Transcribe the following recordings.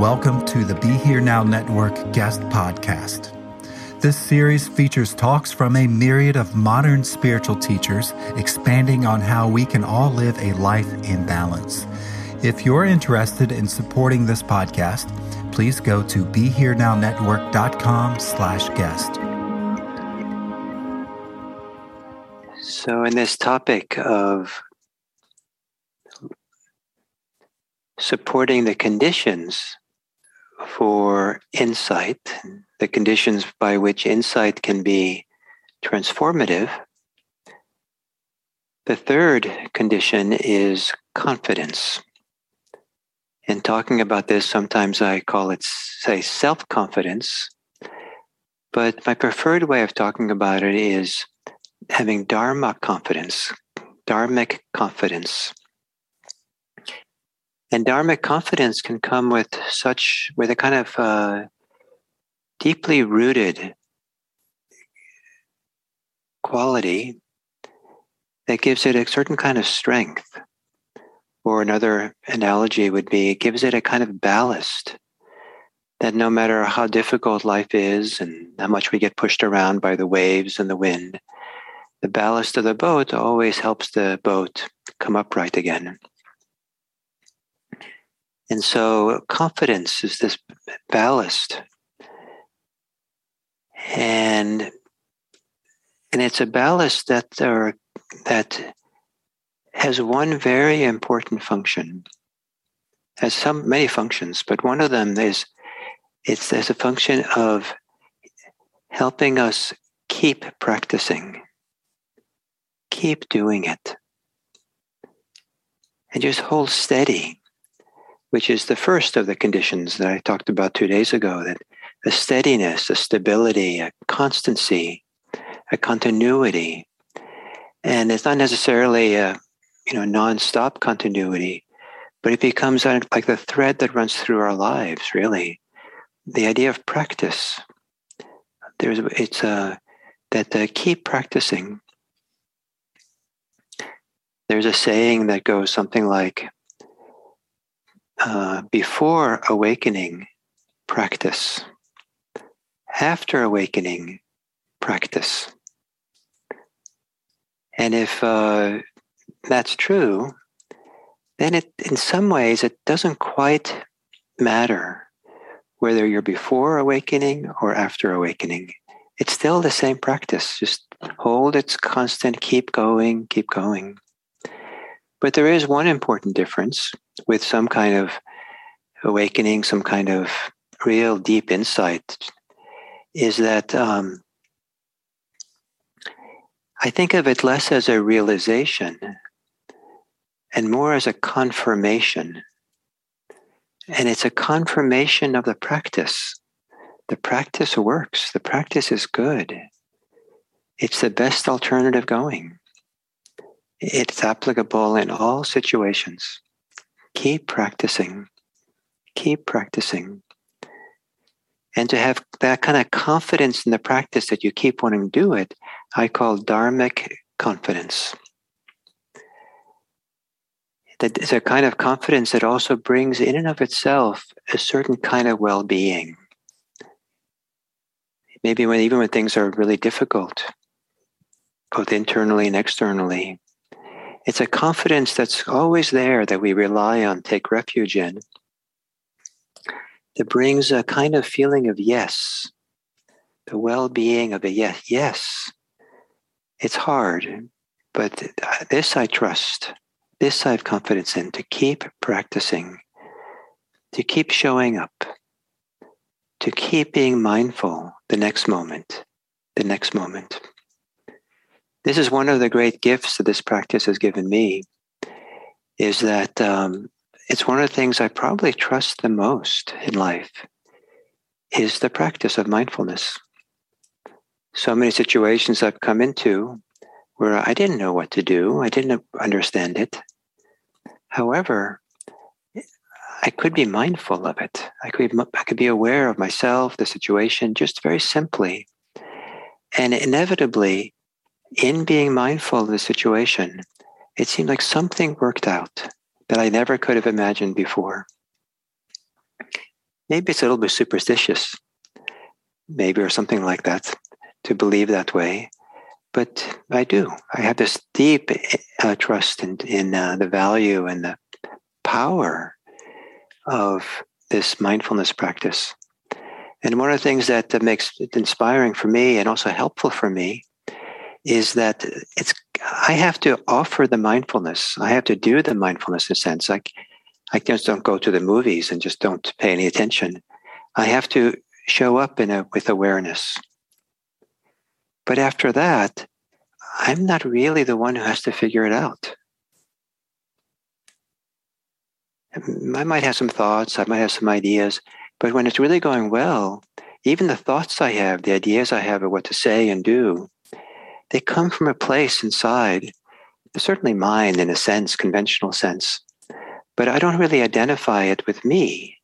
Welcome to the Be Here Now Network guest podcast. This series features talks from a myriad of modern spiritual teachers expanding on how we can all live a life in balance. If you're interested in supporting this podcast, please go to BeHereNowNetwork.com slash guest. So in this topic of supporting the conditions for insight, the conditions by which insight can be transformative. The third condition is confidence. In talking about this, sometimes I call it, say, self confidence. But my preferred way of talking about it is having Dharma confidence, Dharmic confidence. And dharmic confidence can come with such, with a kind of uh, deeply rooted quality that gives it a certain kind of strength. Or another analogy would be it gives it a kind of ballast that no matter how difficult life is and how much we get pushed around by the waves and the wind, the ballast of the boat always helps the boat come upright again. And so confidence is this ballast. And and it's a ballast that are that has one very important function. Has some many functions, but one of them is it's as a function of helping us keep practicing. Keep doing it. And just hold steady which is the first of the conditions that I talked about two days ago that a steadiness, a stability, a constancy, a continuity. And it's not necessarily a you know non-stop continuity, but it becomes like the thread that runs through our lives, really. The idea of practice. There's it's a that uh, keep practicing. There's a saying that goes something like uh, before awakening, practice. After awakening, practice. And if uh, that's true, then it, in some ways, it doesn't quite matter whether you're before awakening or after awakening. It's still the same practice. Just hold its constant, keep going, keep going. But there is one important difference with some kind of awakening, some kind of real deep insight, is that um, I think of it less as a realization and more as a confirmation. And it's a confirmation of the practice. The practice works, the practice is good. It's the best alternative going. It's applicable in all situations. Keep practicing. Keep practicing. And to have that kind of confidence in the practice that you keep wanting to do it, I call dharmic confidence. that is a kind of confidence that also brings in and of itself a certain kind of well-being maybe when even when things are really difficult both internally and externally it's a confidence that's always there that we rely on take refuge in that brings a kind of feeling of yes the well-being of a yes yes it's hard but this i trust this I have confidence in to keep practicing, to keep showing up, to keep being mindful the next moment, the next moment. This is one of the great gifts that this practice has given me, is that um, it's one of the things I probably trust the most in life, is the practice of mindfulness. So many situations I've come into where I didn't know what to do. I didn't understand it. However, I could be mindful of it. I could, I could be aware of myself, the situation, just very simply. And inevitably, in being mindful of the situation, it seemed like something worked out that I never could have imagined before. Maybe it's a little bit superstitious, maybe, or something like that, to believe that way but I do. I have this deep uh, trust in, in uh, the value and the power of this mindfulness practice. And one of the things that, that makes it inspiring for me and also helpful for me is that it's I have to offer the mindfulness. I have to do the mindfulness in a sense. Like I just don't go to the movies and just don't pay any attention. I have to show up in a, with awareness. But after that, I'm not really the one who has to figure it out. I might have some thoughts, I might have some ideas, but when it's really going well, even the thoughts I have, the ideas I have of what to say and do, they come from a place inside, certainly mine in a sense, conventional sense, but I don't really identify it with me.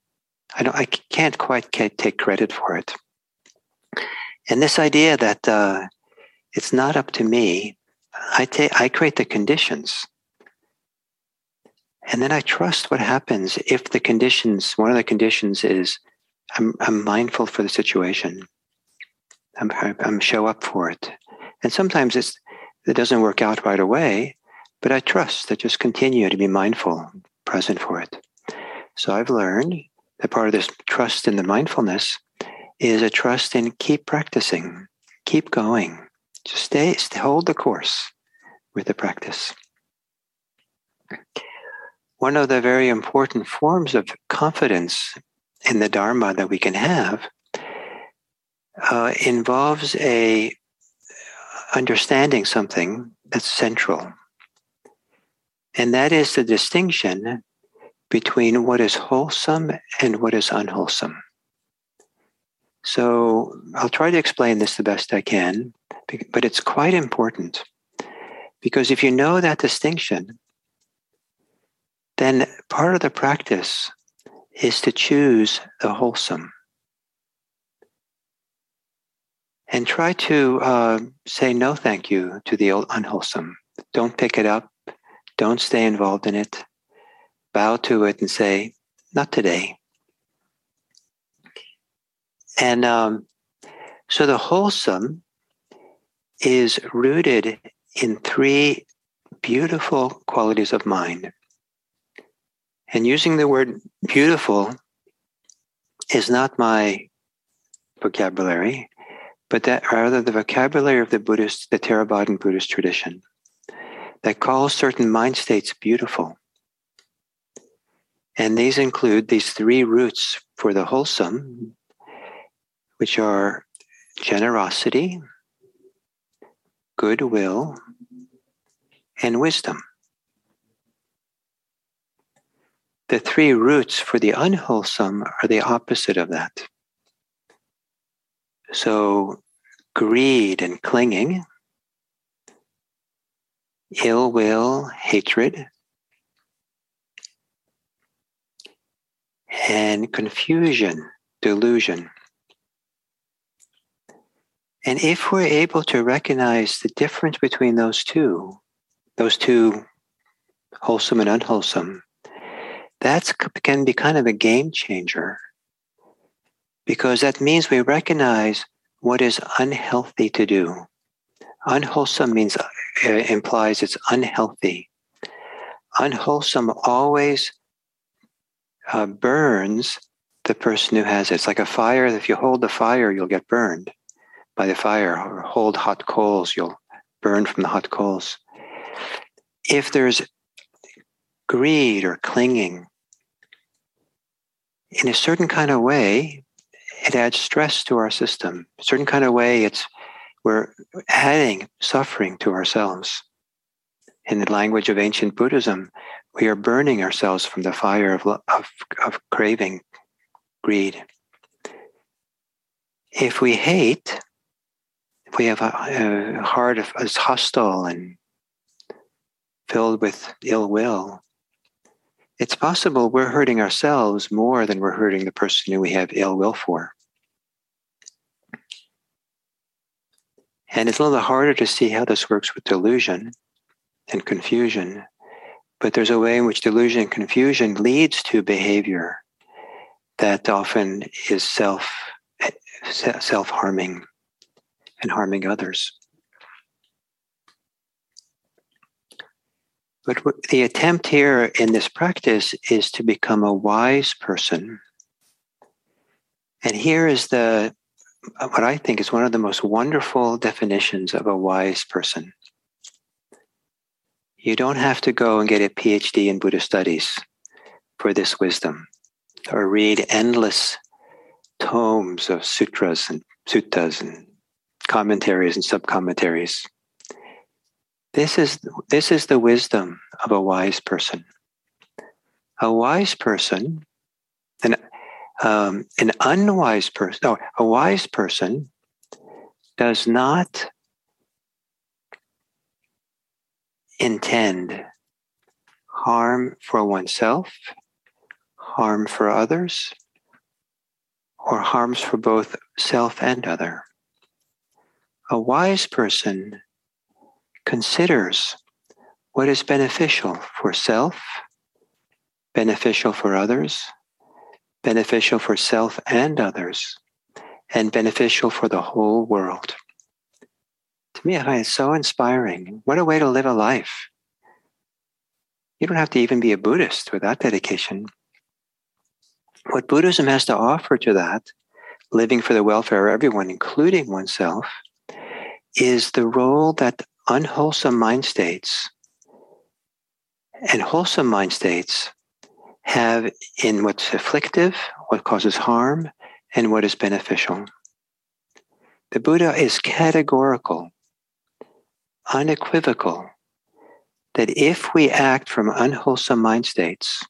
I don't. I can't quite take credit for it. And this idea that uh, it's not up to me. I take I create the conditions. And then I trust what happens if the conditions, one of the conditions is I'm, I'm mindful for the situation. I'm, I'm show up for it. And sometimes it's, it doesn't work out right away, but I trust that just continue to be mindful, present for it. So I've learned that part of this trust in the mindfulness is a trust in keep practicing, keep going, just stay, stay hold the course with the practice. One of the very important forms of confidence in the Dharma that we can have uh, involves a understanding something that's central. And that is the distinction between what is wholesome and what is unwholesome. So I'll try to explain this the best I can, but it's quite important because if you know that distinction, then part of the practice is to choose the wholesome. And try to uh, say no thank you to the old unwholesome. Don't pick it up. Don't stay involved in it. Bow to it and say, not today. And um, so the wholesome is rooted in three beautiful qualities of mind. And using the word beautiful is not my vocabulary, but that rather the vocabulary of the Buddhist, the Theravadan Buddhist tradition that calls certain mind states beautiful. And these include these three roots for the wholesome which are generosity, goodwill, and wisdom. The three roots for the unwholesome are the opposite of that. So, greed and clinging, ill will, hatred, and confusion, delusion. And if we're able to recognize the difference between those two, those two wholesome and unwholesome, that can be kind of a game changer because that means we recognize what is unhealthy to do. Unwholesome means uh, implies it's unhealthy. Unwholesome always uh, burns the person who has it. It's like a fire. If you hold the fire, you'll get burned by the fire, or hold hot coals, you'll burn from the hot coals. If there's greed or clinging, in a certain kind of way, it adds stress to our system. A certain kind of way, it's we're adding suffering to ourselves. In the language of ancient Buddhism, we are burning ourselves from the fire of, of, of craving, greed. If we hate, if we have a, a heart that's hostile and filled with ill will, it's possible we're hurting ourselves more than we're hurting the person who we have ill will for. And it's a little harder to see how this works with delusion and confusion. But there's a way in which delusion and confusion leads to behavior that often is self self harming and harming others. But the attempt here in this practice is to become a wise person. And here is the what I think is one of the most wonderful definitions of a wise person. You don't have to go and get a PhD in Buddhist studies for this wisdom or read endless tomes of sutras and suttas and commentaries and subcommentaries. This is, this is the wisdom of a wise person. A wise person, an, um, an unwise person, no, a wise person does not intend harm for oneself, harm for others, or harms for both self and other. A wise person considers what is beneficial for self, beneficial for others, beneficial for self and others, and beneficial for the whole world. To me, I find it so inspiring. What a way to live a life. You don't have to even be a Buddhist with that dedication. What Buddhism has to offer to that, living for the welfare of everyone, including oneself, is the role that unwholesome mind states and wholesome mind states have in what's afflictive, what causes harm, and what is beneficial. The Buddha is categorical, unequivocal, that if we act from unwholesome mind states,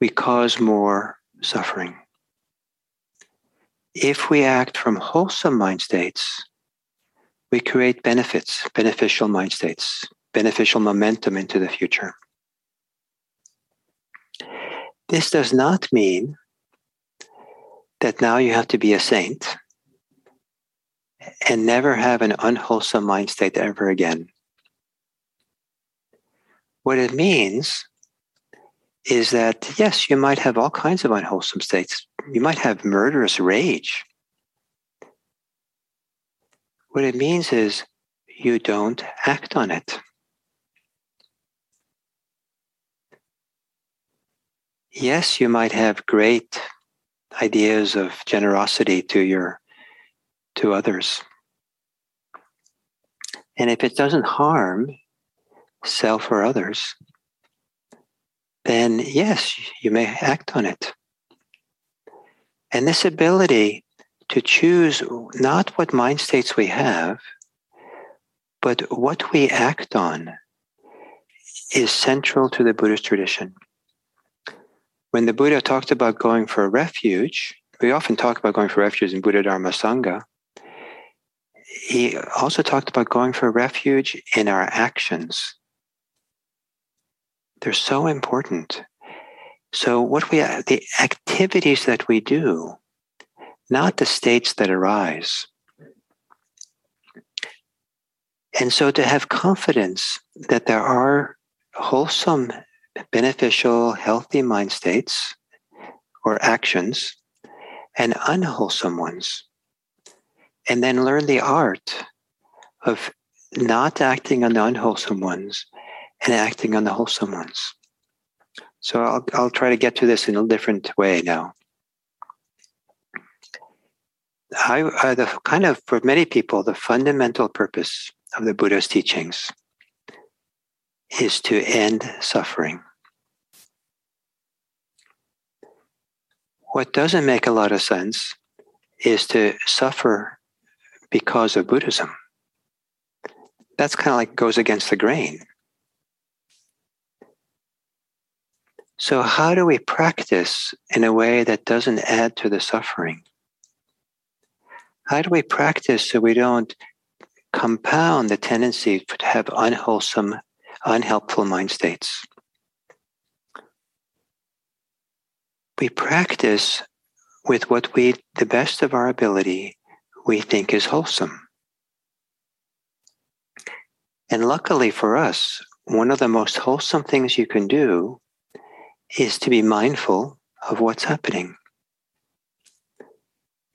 we cause more suffering. If we act from wholesome mind states, we create benefits, beneficial mind states, beneficial momentum into the future. This does not mean that now you have to be a saint and never have an unwholesome mind state ever again. What it means is that, yes, you might have all kinds of unwholesome states. You might have murderous rage. What it means is you don't act on it. Yes, you might have great ideas of generosity to your to others. And if it doesn't harm self or others, then yes, you may act on it. And this ability to choose not what mind states we have, but what we act on is central to the Buddhist tradition. When the Buddha talked about going for refuge, we often talk about going for refuge in Buddha Dharma Sangha. He also talked about going for refuge in our actions. They're so important. So, what we the activities that we do not the states that arise. And so to have confidence that there are wholesome, beneficial, healthy mind states or actions and unwholesome ones. And then learn the art of not acting on the unwholesome ones and acting on the wholesome ones. So I'll, I'll try to get to this in a different way now. I, uh, the kind of, for many people, the fundamental purpose of the Buddha's teachings is to end suffering. What doesn't make a lot of sense is to suffer because of Buddhism. That's kind of like goes against the grain. So, how do we practice in a way that doesn't add to the suffering? How do we practice so we don't compound the tendency to have unwholesome, unhelpful mind states? We practice with what we, the best of our ability, we think is wholesome. And luckily for us, one of the most wholesome things you can do is to be mindful of what's happening.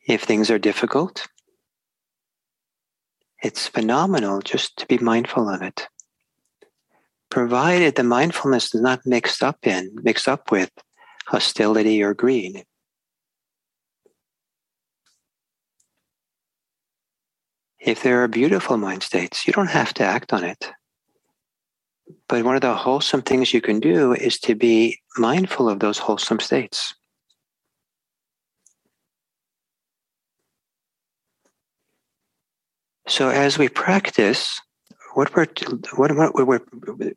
If things are difficult, it's phenomenal just to be mindful of it. Provided the mindfulness is not mixed up in, mixed up with hostility, or greed. If there are beautiful mind states, you don't have to act on it. But one of the wholesome things you can do is to be mindful of those wholesome states. So as we practice, what we're what, what we're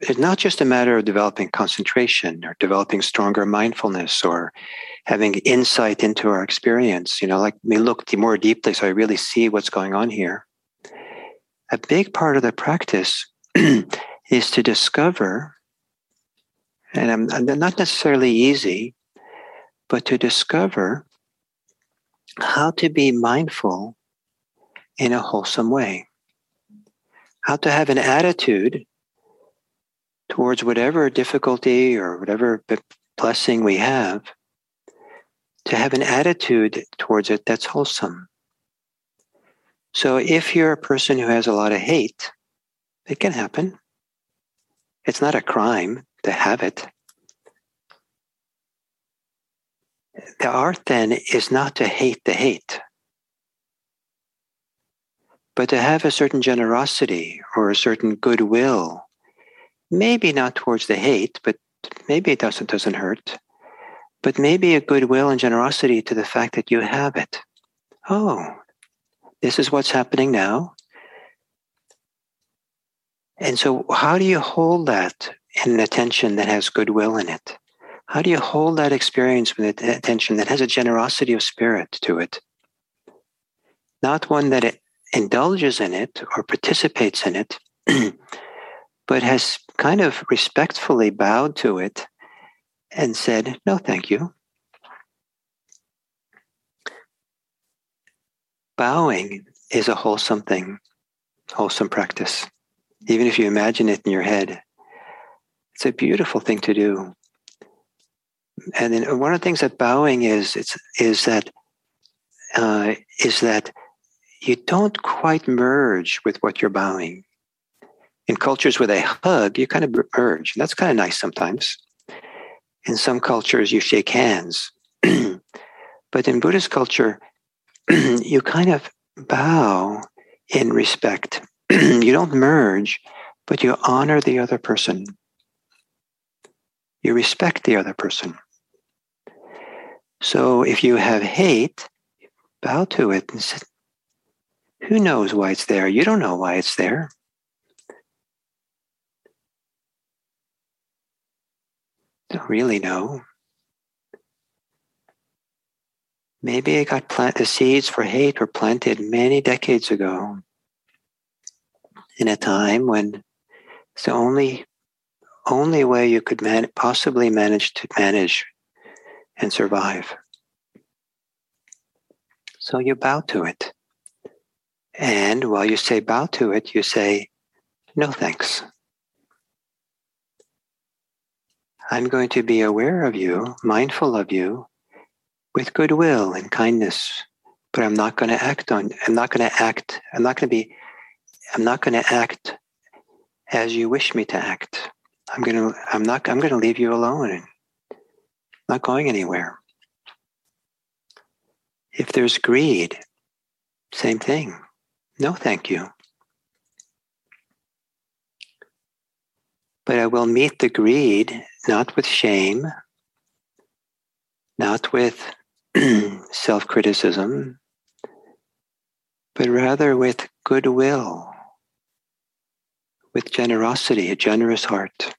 it's not just a matter of developing concentration or developing stronger mindfulness or having insight into our experience. You know like me look more deeply so i really see what's going on here. A big part of the practice is to discover and I'm, not necessarily easy but to discover how to be mindful in a wholesome way how to have an attitude towards whatever difficulty or whatever blessing we have, to have an attitude towards it that's wholesome. So if you're a person who has a lot of hate, it can happen. It's not a crime to have it. The art then is not to hate the hate but to have a certain generosity or a certain goodwill, maybe not towards the hate, but maybe it doesn't doesn't hurt, but maybe a goodwill and generosity to the fact that you have it. Oh, this is what's happening now. And so, how do you hold that in an attention that has goodwill in it? How do you hold that experience with attention that has a generosity of spirit to it? Not one that it indulges in it or participates in it, but has kind of respectfully bowed to it and said, No, thank you. Bowing is a wholesome thing, wholesome practice. Even if you imagine it in your head, it's a beautiful thing to do. And then one of the things that bowing is, it's, is that uh, is that you don't quite merge with what you're bowing. In cultures where they hug, you kind of merge. And that's kind of nice sometimes. In some cultures, you shake hands. but in Buddhist culture, you kind of bow in respect. you don't merge, but you honor the other person. You respect the other person. So if you have hate, bow to it and say, who knows why it's there? You don't know why it's there. Don't really know. Maybe it got plant the seeds for hate were planted many decades ago in a time when it's the only only way you could man- possibly manage to manage and survive. So you bow to it. And while you say bow to it, you say, No thanks. I'm going to be aware of you, mindful of you, with goodwill and kindness, but I'm not going to act on, I'm not going to act, I'm not going to be, I'm not going to act as you wish me to act. I'm going to, I'm not, I'm going to leave you alone and not going anywhere. If there's greed, same thing. No, thank you. But I will meet the greed not with shame, not with self criticism, but rather with goodwill, with generosity, a generous heart.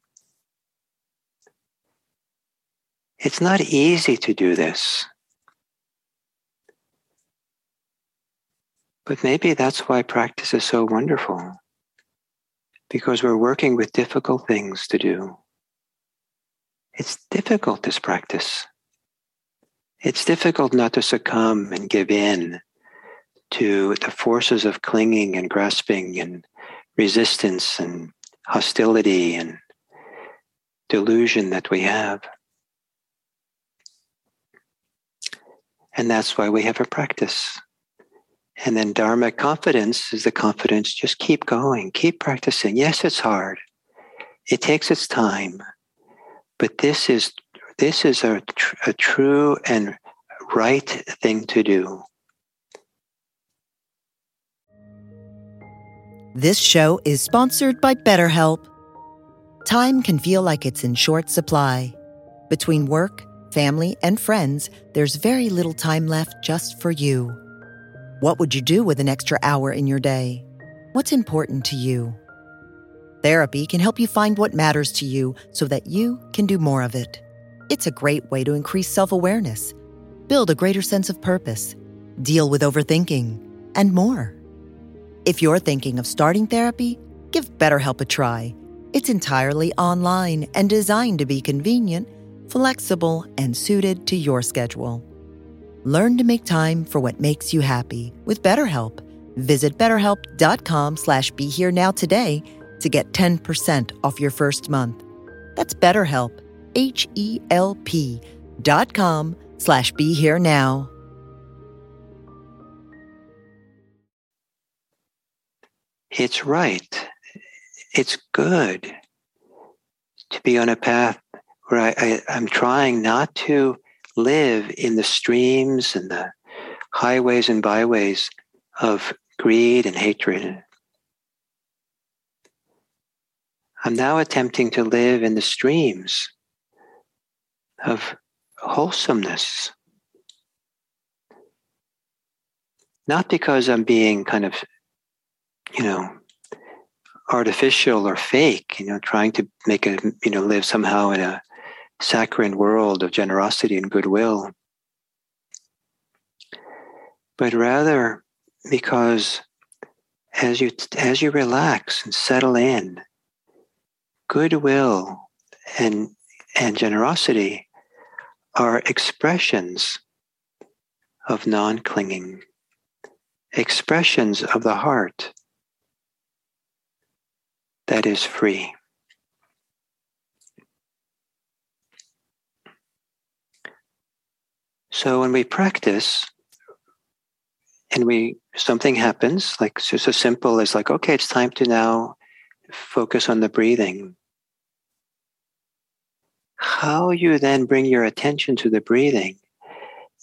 It's not easy to do this. But maybe that's why practice is so wonderful, because we're working with difficult things to do. It's difficult, this practice. It's difficult not to succumb and give in to the forces of clinging and grasping and resistance and hostility and delusion that we have. And that's why we have a practice. And then Dharma confidence is the confidence, just keep going, keep practicing. Yes, it's hard. It takes its time. But this is this is a, tr- a true and right thing to do. This show is sponsored by BetterHelp. Time can feel like it's in short supply. Between work, family, and friends, there's very little time left just for you. What would you do with an extra hour in your day? What's important to you? Therapy can help you find what matters to you so that you can do more of it. It's a great way to increase self awareness, build a greater sense of purpose, deal with overthinking, and more. If you're thinking of starting therapy, give BetterHelp a try. It's entirely online and designed to be convenient, flexible, and suited to your schedule. Learn to make time for what makes you happy with BetterHelp. Visit betterhelp.com slash be here now today to get 10% off your first month. That's BetterHelp, H-E-L-P dot com slash be here now. It's right. It's good to be on a path where I, I, I'm trying not to live in the streams and the highways and byways of greed and hatred. I'm now attempting to live in the streams of wholesomeness. Not because I'm being kind of, you know, artificial or fake, you know, trying to make a, you know, live somehow in a saccharine world of generosity and goodwill, but rather because as you as you relax and settle in, goodwill and and generosity are expressions of non-clinging, expressions of the heart that is free. So when we practice and we something happens, like so, so simple as like, okay, it's time to now focus on the breathing. How you then bring your attention to the breathing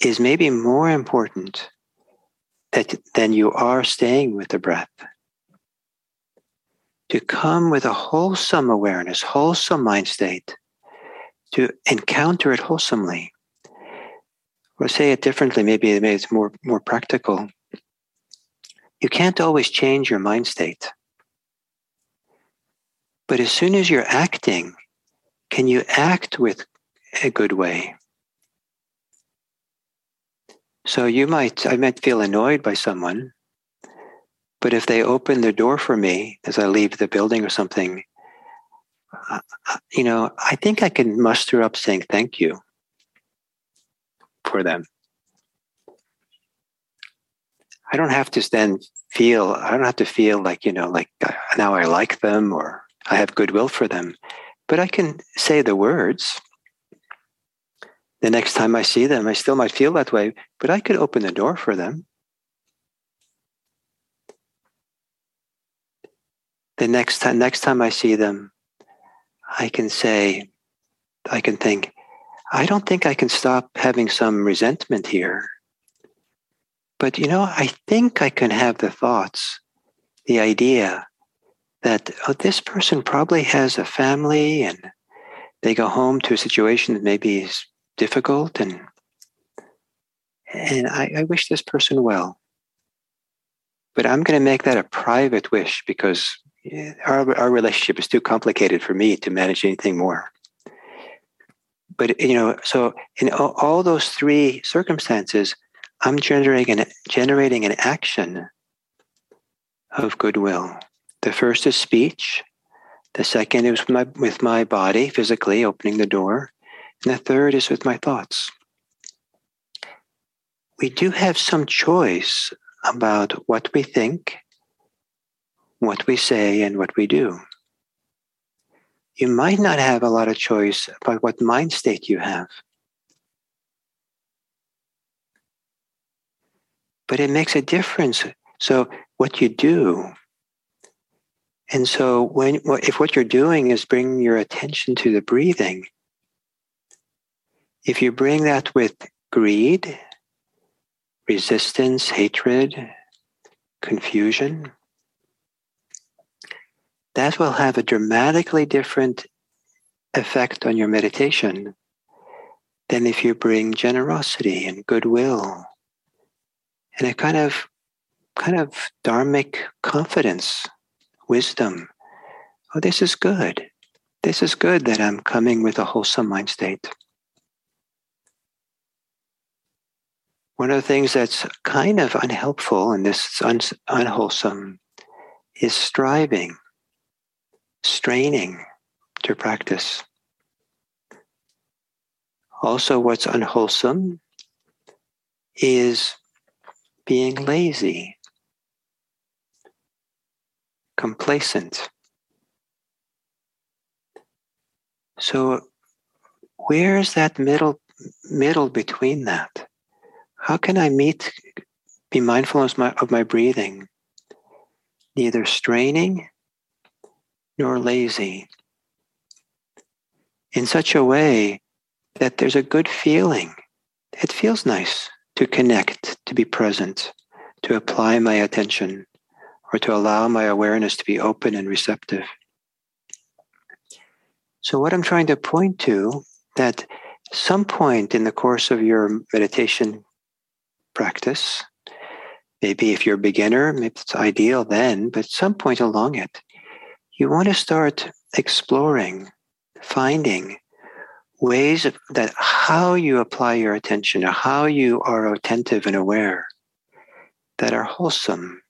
is maybe more important that, than you are staying with the breath. To come with a wholesome awareness, wholesome mind state, to encounter it wholesomely or say it differently, maybe it's more, more practical. You can't always change your mind state. But as soon as you're acting, can you act with a good way? So you might, I might feel annoyed by someone, but if they open the door for me as I leave the building or something, uh, uh you know, I think I can muster up saying thank you for them. I don't have to then feel, I don't have to feel like, you know, like uh, now I like them or I have goodwill for them, but I can say the words. The next time I see them, I still might feel that way, but I could open the door for them. The next time, next time I see them, I can say, I can think, I don't think I can stop having some resentment here. But you know, I think I can have the thoughts, the idea that oh, this person probably has a family and they go home to a situation that maybe is difficult and and I, I wish this person well. But I'm going to make that a private wish because eh, our, our relationship is too complicated for me to manage anything more. But, you know, so in all, all those three circumstances, I'm generating an, generating an action of goodwill. The first is speech. The second is with my, with my body, physically opening the door. And the third is with my thoughts. We do have some choice about what we think what we say and what we do. You might not have a lot of choice about what mind state you have. But it makes a difference. So, what you do, and so when if what you're doing is bringing your attention to the breathing, if you bring that with greed, resistance, hatred, confusion, that will have a dramatically different effect on your meditation than if you bring generosity and goodwill and a kind of kind of dharmic confidence, wisdom. Oh, this is good. This is good that I'm coming with a wholesome mind state. One of the things that's kind of unhelpful and this is un- unwholesome is striving straining to practice. Also, what's unwholesome is being lazy, complacent. So, where's that middle middle between that? How can I meet, be mindful of my, of my breathing, neither straining nor lazy in such a way that there's a good feeling. It feels nice to connect, to be present, to apply my attention, or to allow my awareness to be open and receptive. So, what I'm trying to point to that some point in the course of your meditation practice, maybe if you're a beginner, maybe it's ideal then, but some point along it, you want to start exploring, finding ways of, that how you apply your attention or how you are attentive and aware that are wholesome,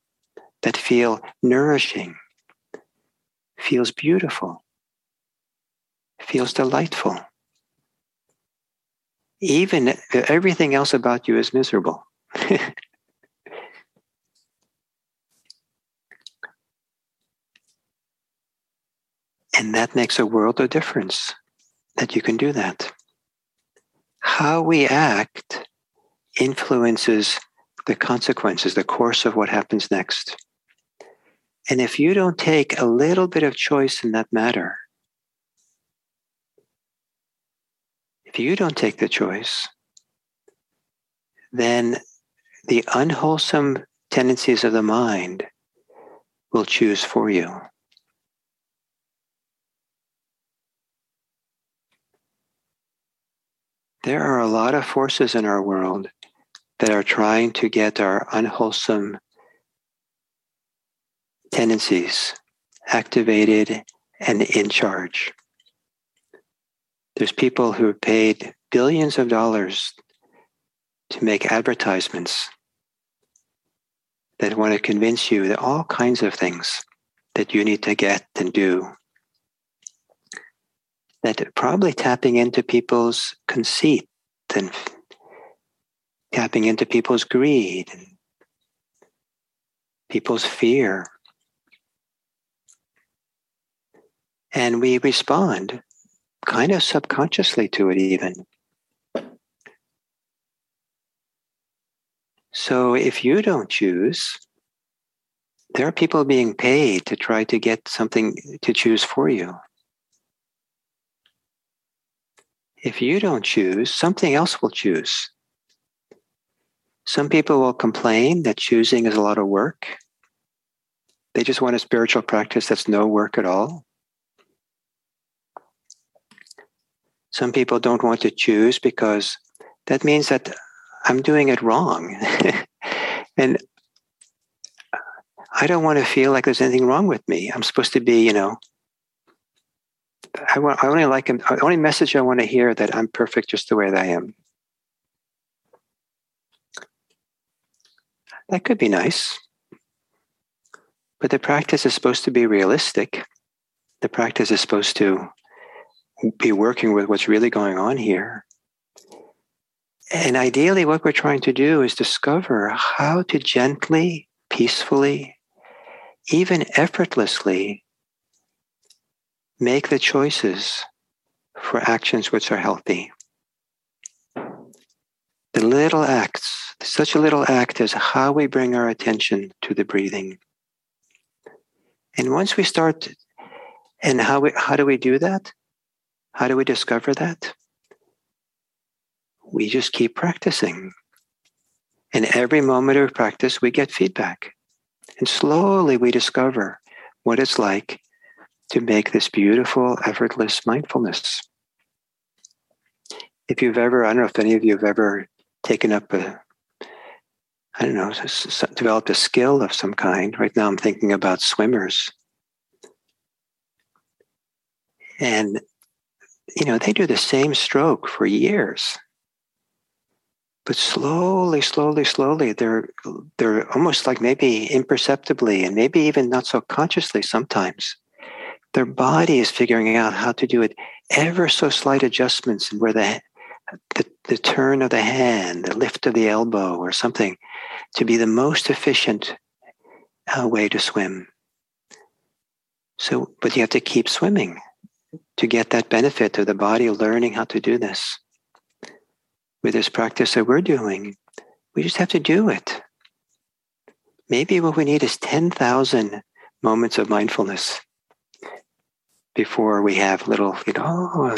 that feel nourishing, feels beautiful, feels delightful. Even everything else about you is miserable. And that makes a world of difference that you can do that. How we act influences the consequences, the course of what happens next. And if you don't take a little bit of choice in that matter, if you don't take the choice, then the unwholesome tendencies of the mind will choose for you. There are a lot of forces in our world that are trying to get our unwholesome tendencies activated and in charge. There's people who are paid billions of dollars to make advertisements that want to convince you that all kinds of things that you need to get and do that probably tapping into people's conceit and tapping into people's greed and people's fear. And we respond kind of subconsciously to it, even. So if you don't choose, there are people being paid to try to get something to choose for you. If you don't choose, something else will choose. Some people will complain that choosing is a lot of work. They just want a spiritual practice that's no work at all. Some people don't want to choose because that means that I'm doing it wrong. and I don't want to feel like there's anything wrong with me. I'm supposed to be, you know, I want I only like the only message I want to hear that I'm perfect just the way that I am. That could be nice. But the practice is supposed to be realistic. The practice is supposed to be working with what's really going on here. And ideally, what we're trying to do is discover how to gently, peacefully, even effortlessly make the choices for actions which are healthy. The little acts, such a little act is how we bring our attention to the breathing. And once we start, and how, we, how do we do that? How do we discover that? We just keep practicing. And every moment of practice, we get feedback. And slowly we discover what it's like to make this beautiful, effortless mindfulness. If you've ever, I don't know if any of you have ever taken up a, I don't know, developed a skill of some kind. Right now I'm thinking about swimmers. And you know, they do the same stroke for years. But slowly, slowly, slowly, they're they're almost like maybe imperceptibly and maybe even not so consciously sometimes. Their body is figuring out how to do it ever so slight adjustments and where the, the the turn of the hand, the lift of the elbow, or something to be the most efficient uh, way to swim. So, but you have to keep swimming to get that benefit of the body learning how to do this. With this practice that we're doing, we just have to do it. Maybe what we need is 10,000 moments of mindfulness before we have little, you know, oh,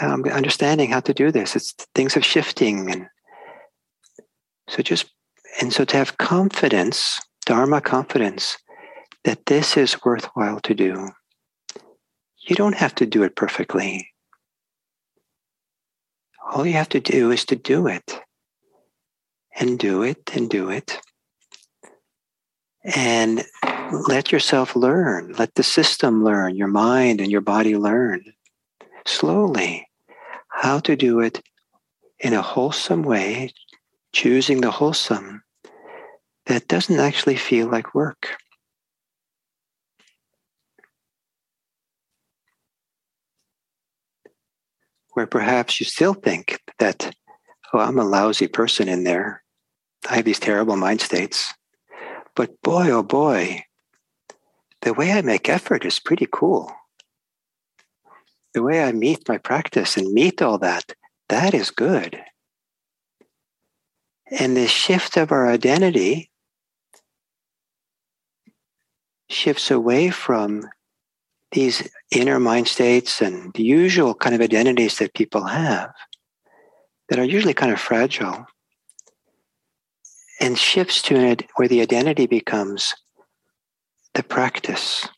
I'm understanding how to do this. It's things are shifting. And so just, and so to have confidence, Dharma confidence, that this is worthwhile to do you don't have to do it perfectly. All you have to do is to do it and do it and do it. And let yourself learn. Let the system learn, your mind and your body learn slowly how to do it in a wholesome way, choosing the wholesome that doesn't actually feel like work. where perhaps you still think that, oh, I'm a lousy person in there. I have these terrible mind states. But boy, oh boy, the way I make effort is pretty cool. The way I meet my practice and meet all that, that is good. And the shift of our identity shifts away from these inner mind states and the usual kind of identities that people have that are usually kind of fragile and shifts to an, where the identity becomes the practice.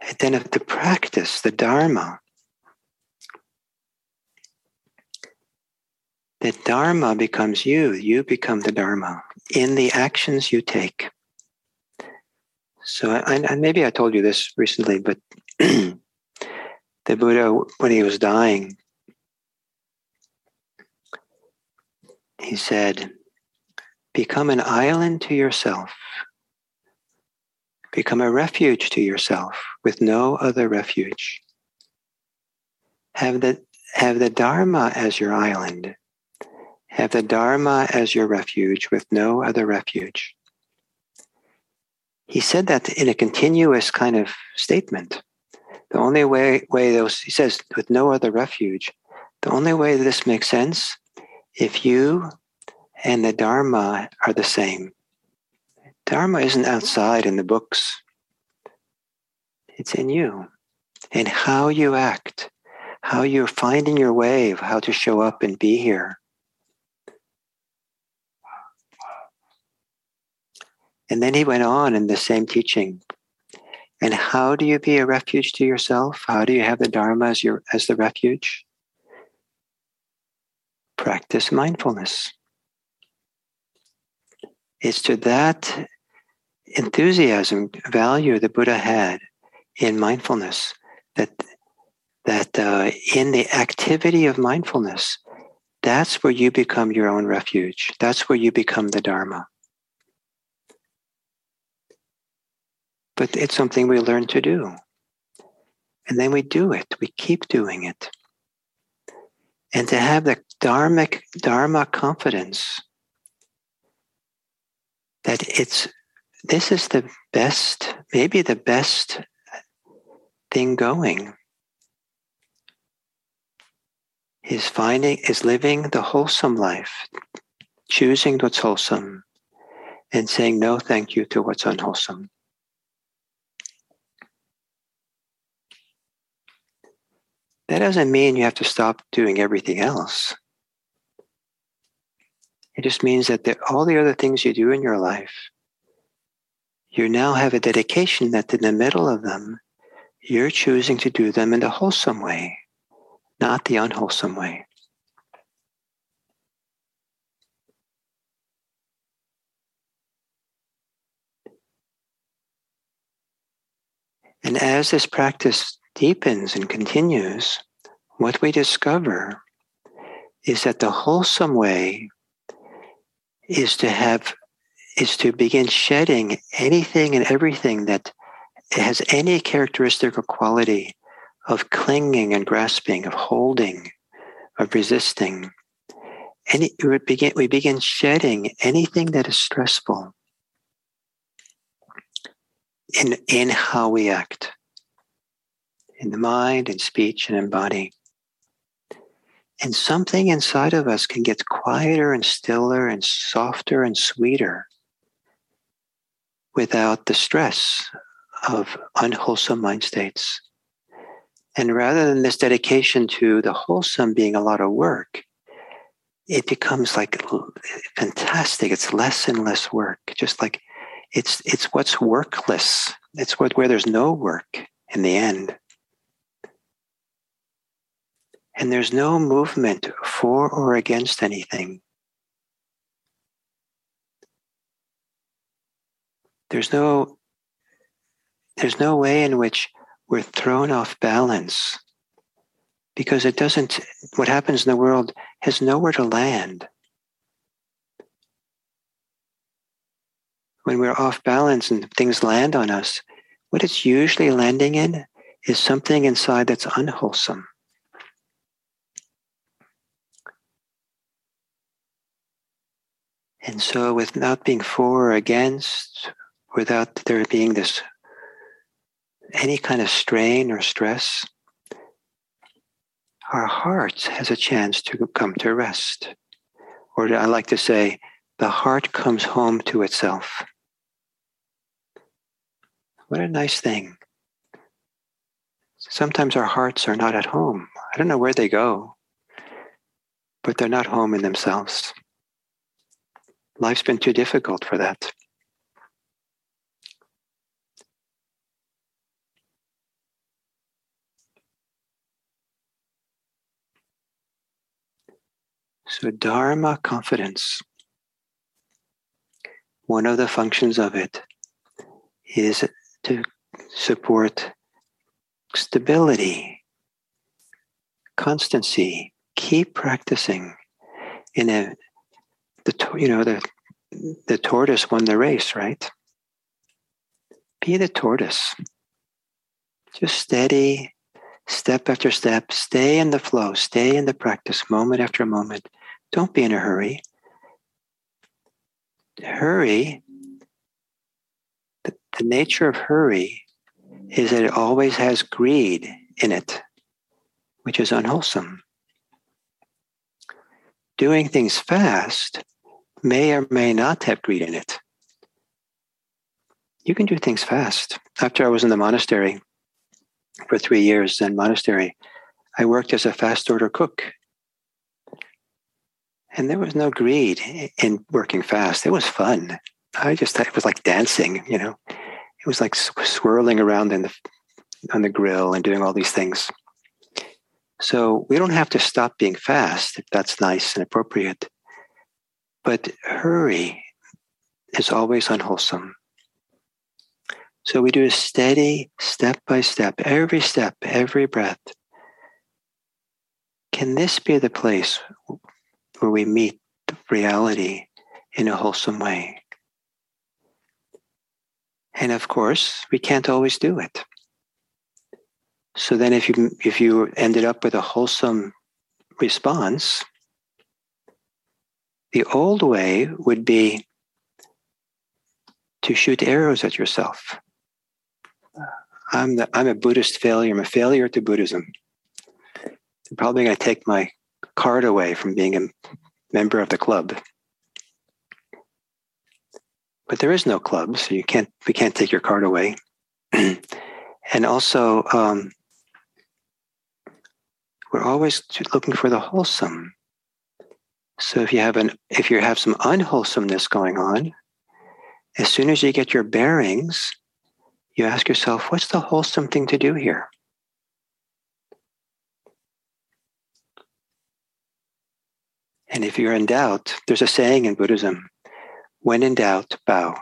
And then of the practice, the Dharma, the Dharma becomes you. You become the Dharma in the actions you take. So, and maybe I told you this recently, but the Buddha, when he was dying, he said, Become an island to yourself. Become a refuge to yourself with no other refuge. Have the, have the Dharma as your island. Have the Dharma as your refuge with no other refuge. he said that in a continuous kind of statement. The only way, way those, he says, with no other refuge, the only way this makes sense if you and the Dharma are the same. Dharma isn't outside in the books, it's in you and how you act, how you're finding your way of how to show up and be here. And then he went on in the same teaching. And how do you be a refuge to yourself? How do you have the Dharma as your as the refuge? Practice mindfulness. It's to that enthusiasm, value the Buddha had in mindfulness that that uh, in the activity of mindfulness, that's where you become your own refuge. That's where you become the Dharma. But it's something we learn to do. And then we do it, we keep doing it. And to have the dharmic, dharma confidence that it's this is the best, maybe the best thing going. Is finding is living the wholesome life choosing what's wholesome and saying no thank you to what's unwholesome. That doesn't mean you have to stop doing everything else. It just means that the, all the other things you do in your life you now have a dedication that in the middle of them you're choosing to do them in the wholesome way, not the unwholesome way. And as this practice deepens and continues, what we discover is that the wholesome way is to have is to begin shedding anything and everything that has any characteristic or quality of clinging and grasping, of holding, of resisting. Any, we begin, we begin shedding anything that is stressful in, in how we act, in the mind, in speech, and in body. And something inside of us can get quieter and stiller and softer and sweeter without the stress of unwholesome mind states. And rather than this dedication to the wholesome being a lot of work, it becomes like fantastic. It's less and less work. Just like it's it's what's workless. It's what where there's no work in the end. And there's no movement for or against anything. There's no there's no way in which we're thrown off balance because it doesn't, what happens in the world has nowhere to land. When we're off balance and things land on us, what it's usually landing in is something inside that's unwholesome. And so, without being for or against, without there being this any kind of strain or stress, our heart has a chance to come to rest. Or I like to say, the heart comes home to itself. What a nice thing. Sometimes our hearts are not at home. I don't know where they go, but they're not home in themselves. Life's been too difficult for that. So, Dharma confidence, one of the functions of it is to support stability, constancy. Keep practicing. In a, the you know the the tortoise won the race, right? Be the tortoise. Just steady, step after step. Stay in the flow. Stay in the practice, moment after moment. Don't be in a hurry. Hurry, the nature of hurry is that it always has greed in it, which is unwholesome. Doing things fast may or may not have greed in it. You can do things fast. After I was in the monastery for three years, in monastery, I worked as a fast order cook. And there was no greed in working fast. It was fun. I just thought it was like dancing, you know. It was like swirling around in the on the grill and doing all these things. So we don't have to stop being fast if that's nice and appropriate. But hurry is always unwholesome. So we do a steady, step by step, every step, every breath. Can this be the place where we meet reality in a wholesome way? And of course, we can't always do it. So then if you if you ended up with a wholesome response, the old way would be to shoot arrows at yourself. I'm the, I'm a Buddhist failure. I'm a failure to Buddhism. I'm probably going to take my card away from being a member of the club. But there is no club, so you can't. We can't take your card away. and also, um, we're always looking for the wholesome. So if you have an if you have some unwholesomeness going on, as soon as you get your bearings, you ask yourself, what's the wholesome thing to do here? And if you're in doubt, there's a saying in Buddhism when in doubt, bow.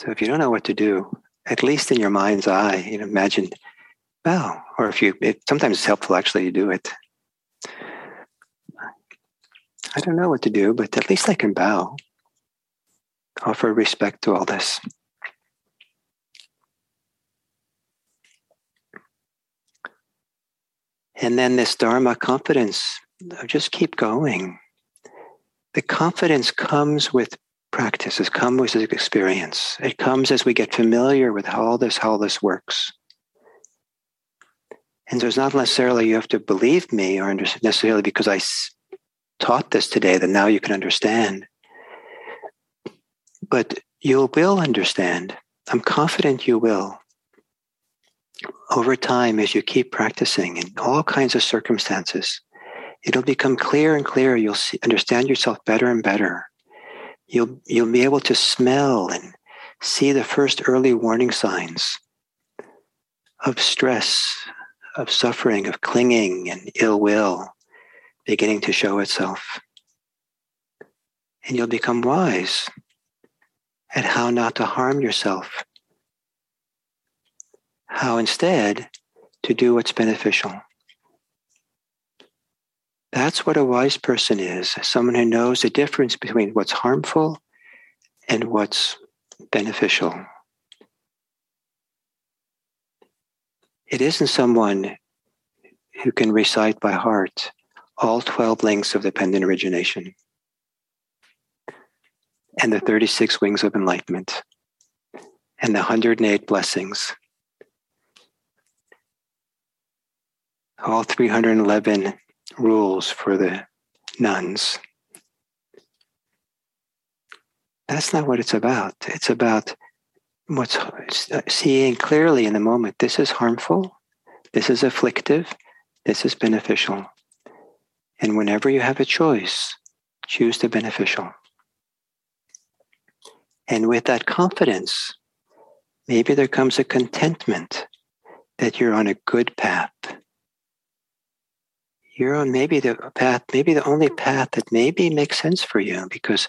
So if you don't know what to do, at least in your mind's eye, you know, imagine bow. Or if you, it, sometimes it's helpful actually to do it. I don't know what to do, but at least I can bow. Offer respect to all this. And then this Dharma confidence, just keep going. The confidence comes with practice, it comes with experience. It comes as we get familiar with how this, how this works. And so it's not necessarily you have to believe me or necessarily because I taught this today that now you can understand. But you will understand. I'm confident you will. Over time, as you keep practicing in all kinds of circumstances, it'll become clearer and clearer. You'll see, understand yourself better and better. You'll, you'll be able to smell and see the first early warning signs of stress, of suffering, of clinging and ill will beginning to show itself. And you'll become wise at how not to harm yourself, how instead to do what's beneficial. That's what a wise person is someone who knows the difference between what's harmful and what's beneficial. It isn't someone who can recite by heart all 12 links of dependent origination and the 36 wings of enlightenment and the 108 blessings. All 311 rules for the nuns. That's not what it's about. It's about what's uh, seeing clearly in the moment. This is harmful. This is afflictive. This is beneficial. And whenever you have a choice, choose the beneficial. And with that confidence, maybe there comes a contentment that you're on a good path. You're on maybe the path, maybe the only mm. path that maybe makes sense for you because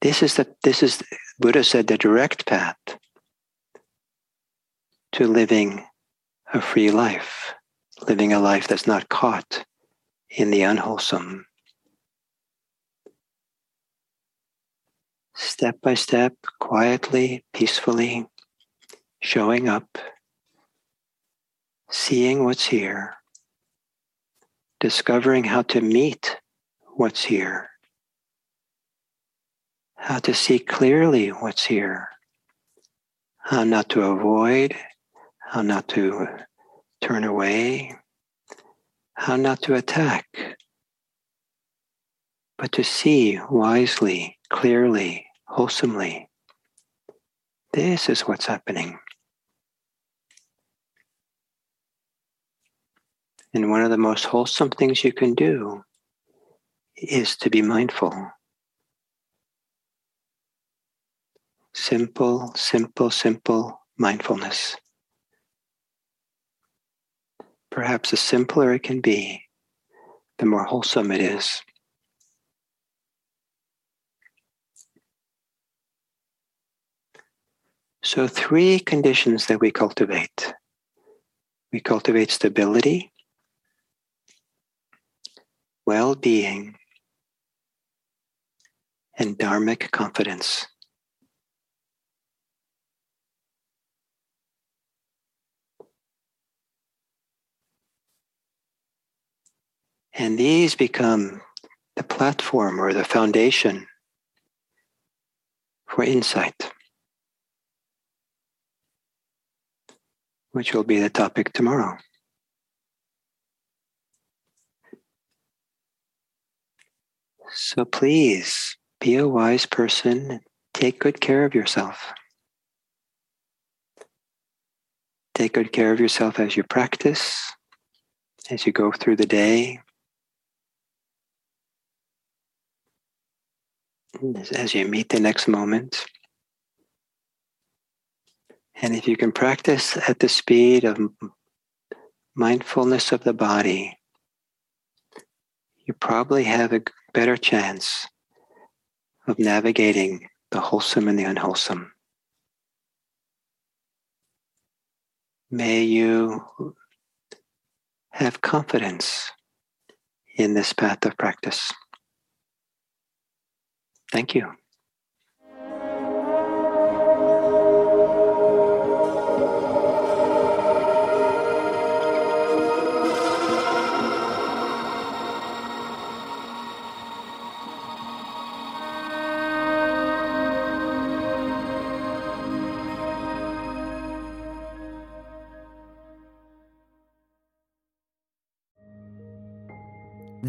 this is the this is Buddha said the direct path to living a free life, living a life that's not caught in the unwholesome. Step by step, quietly, peacefully, showing up, seeing what's here, discovering how to meet what's here how to see clearly what's here, how not to avoid, how not to turn away, how not to attack, but to see wisely, clearly, wholesomely. This is what's happening. And one of the most wholesome things you can do is to be mindful. Simple, simple, simple mindfulness. Perhaps the simpler it can be, the more wholesome it is. So, three conditions that we cultivate we cultivate stability, well being, and dharmic confidence. And these become the platform or the foundation for insight, which will be the topic tomorrow. So please be a wise person, take good care of yourself. Take good care of yourself as you practice, as you go through the day. as you meet the next moment. And if you can practice at the speed of mindfulness of the body, you probably have a better chance of navigating the wholesome and the unwholesome. May you have confidence in this path of practice. Thank you.